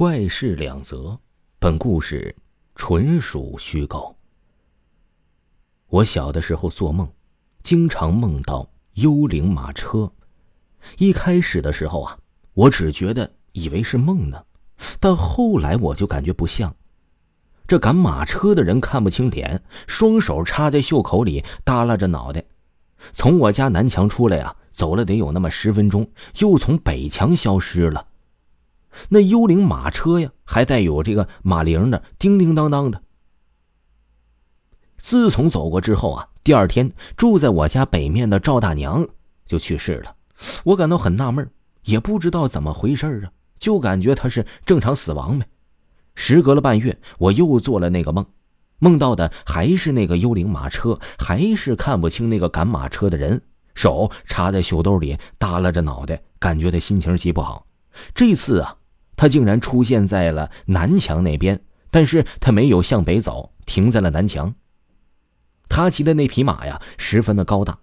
怪事两则，本故事纯属虚构。我小的时候做梦，经常梦到幽灵马车。一开始的时候啊，我只觉得以为是梦呢，但后来我就感觉不像。这赶马车的人看不清脸，双手插在袖口里，耷拉着脑袋，从我家南墙出来啊，走了得有那么十分钟，又从北墙消失了。那幽灵马车呀，还带有这个马铃的，叮叮当当的。自从走过之后啊，第二天住在我家北面的赵大娘就去世了。我感到很纳闷，也不知道怎么回事啊，就感觉她是正常死亡呗。时隔了半月，我又做了那个梦，梦到的还是那个幽灵马车，还是看不清那个赶马车的人，手插在袖兜里，耷拉着脑袋，感觉他心情极不好。这次啊。他竟然出现在了南墙那边，但是他没有向北走，停在了南墙。他骑的那匹马呀，十分的高大，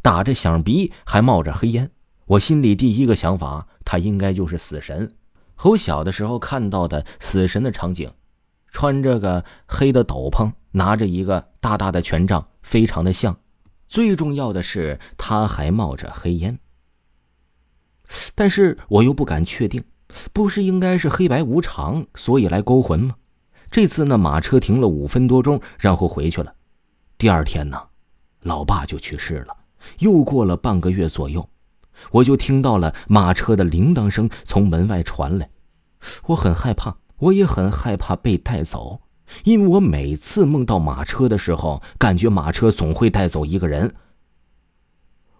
打着响鼻，还冒着黑烟。我心里第一个想法，他应该就是死神，和我小的时候看到的死神的场景，穿着个黑的斗篷，拿着一个大大的权杖，非常的像。最重要的是，他还冒着黑烟。但是我又不敢确定。不是应该是黑白无常，所以来勾魂吗？这次呢，马车停了五分多钟，然后回去了。第二天呢，老爸就去世了。又过了半个月左右，我就听到了马车的铃铛声从门外传来。我很害怕，我也很害怕被带走，因为我每次梦到马车的时候，感觉马车总会带走一个人。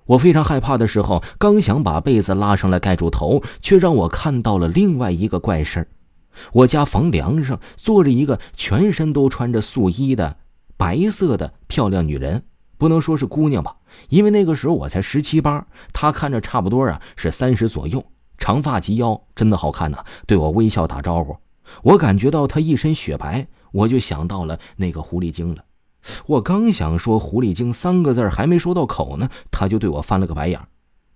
我非常害怕的时候，刚想把被子拉上来盖住头，却让我看到了另外一个怪事我家房梁上坐着一个全身都穿着素衣的白色的漂亮女人，不能说是姑娘吧，因为那个时候我才十七八，她看着差不多啊是三十左右，长发及腰，真的好看呐，对我微笑打招呼。我感觉到她一身雪白，我就想到了那个狐狸精了。我刚想说“狐狸精”三个字还没说到口呢，他就对我翻了个白眼，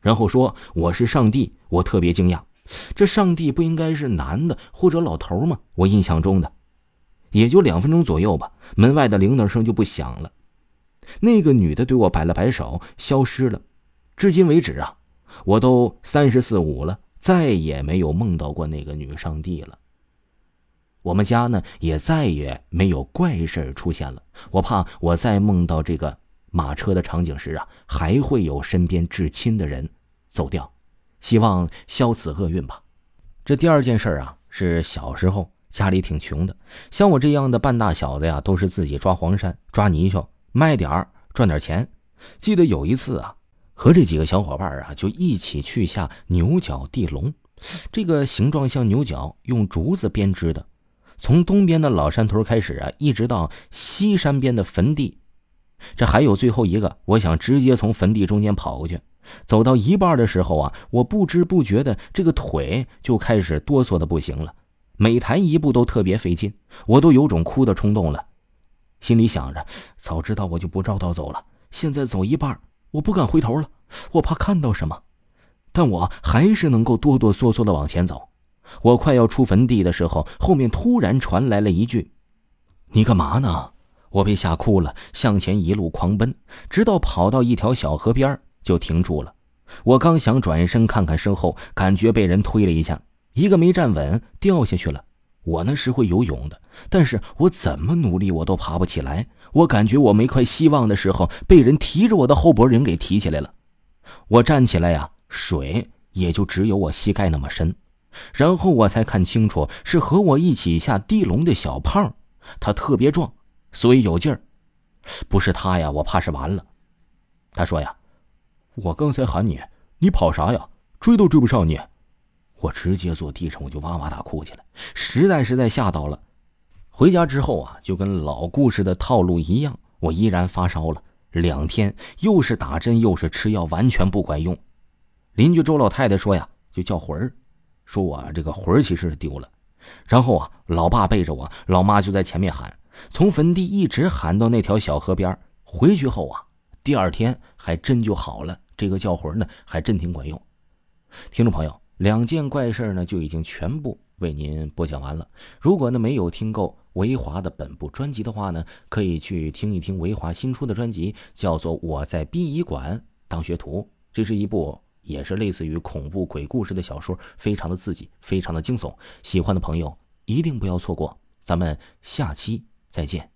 然后说：“我是上帝。”我特别惊讶，这上帝不应该是男的或者老头吗？我印象中的，也就两分钟左右吧，门外的铃铛声就不响了。那个女的对我摆了摆手，消失了。至今为止啊，我都三十四五了，再也没有梦到过那个女上帝了。我们家呢，也再也没有怪事出现了。我怕我再梦到这个马车的场景时啊，还会有身边至亲的人走掉，希望消此厄运吧。这第二件事啊，是小时候家里挺穷的，像我这样的半大小子呀，都是自己抓黄鳝、抓泥鳅，卖点儿赚点钱。记得有一次啊，和这几个小伙伴啊，就一起去下牛角地笼，这个形状像牛角，用竹子编织的。从东边的老山头开始啊，一直到西山边的坟地，这还有最后一个。我想直接从坟地中间跑过去。走到一半的时候啊，我不知不觉的这个腿就开始哆嗦的不行了，每抬一步都特别费劲，我都有种哭的冲动了。心里想着，早知道我就不绕道走了。现在走一半，我不敢回头了，我怕看到什么。但我还是能够哆哆嗦嗦的往前走。我快要出坟地的时候，后面突然传来了一句：“你干嘛呢？”我被吓哭了，向前一路狂奔，直到跑到一条小河边就停住了。我刚想转身看看身后，感觉被人推了一下，一个没站稳掉下去了。我呢是会游泳的，但是我怎么努力我都爬不起来。我感觉我没块希望的时候，被人提着我的后脖人给提起来了。我站起来呀，水也就只有我膝盖那么深。然后我才看清楚，是和我一起下地笼的小胖，他特别壮，所以有劲儿。不是他呀，我怕是完了。他说呀：“我刚才喊你，你跑啥呀？追都追不上你。”我直接坐地上，我就哇哇大哭起来，实在实在吓到了。回家之后啊，就跟老故事的套路一样，我依然发烧了两天，又是打针又是吃药，完全不管用。邻居周老太太说呀，就叫魂儿，说我这个魂其实是丢了。然后啊，老爸背着我，老妈就在前面喊，从坟地一直喊到那条小河边。回去后啊，第二天还真就好了。这个叫魂呢，还真挺管用。听众朋友，两件怪事呢就已经全部为您播讲完了。如果呢没有听够维华的本部专辑的话呢，可以去听一听维华新出的专辑，叫做《我在殡仪馆当学徒》。这是一部也是类似于恐怖鬼故事的小说，非常的刺激，非常的惊悚。喜欢的朋友一定不要错过。咱们下期再见。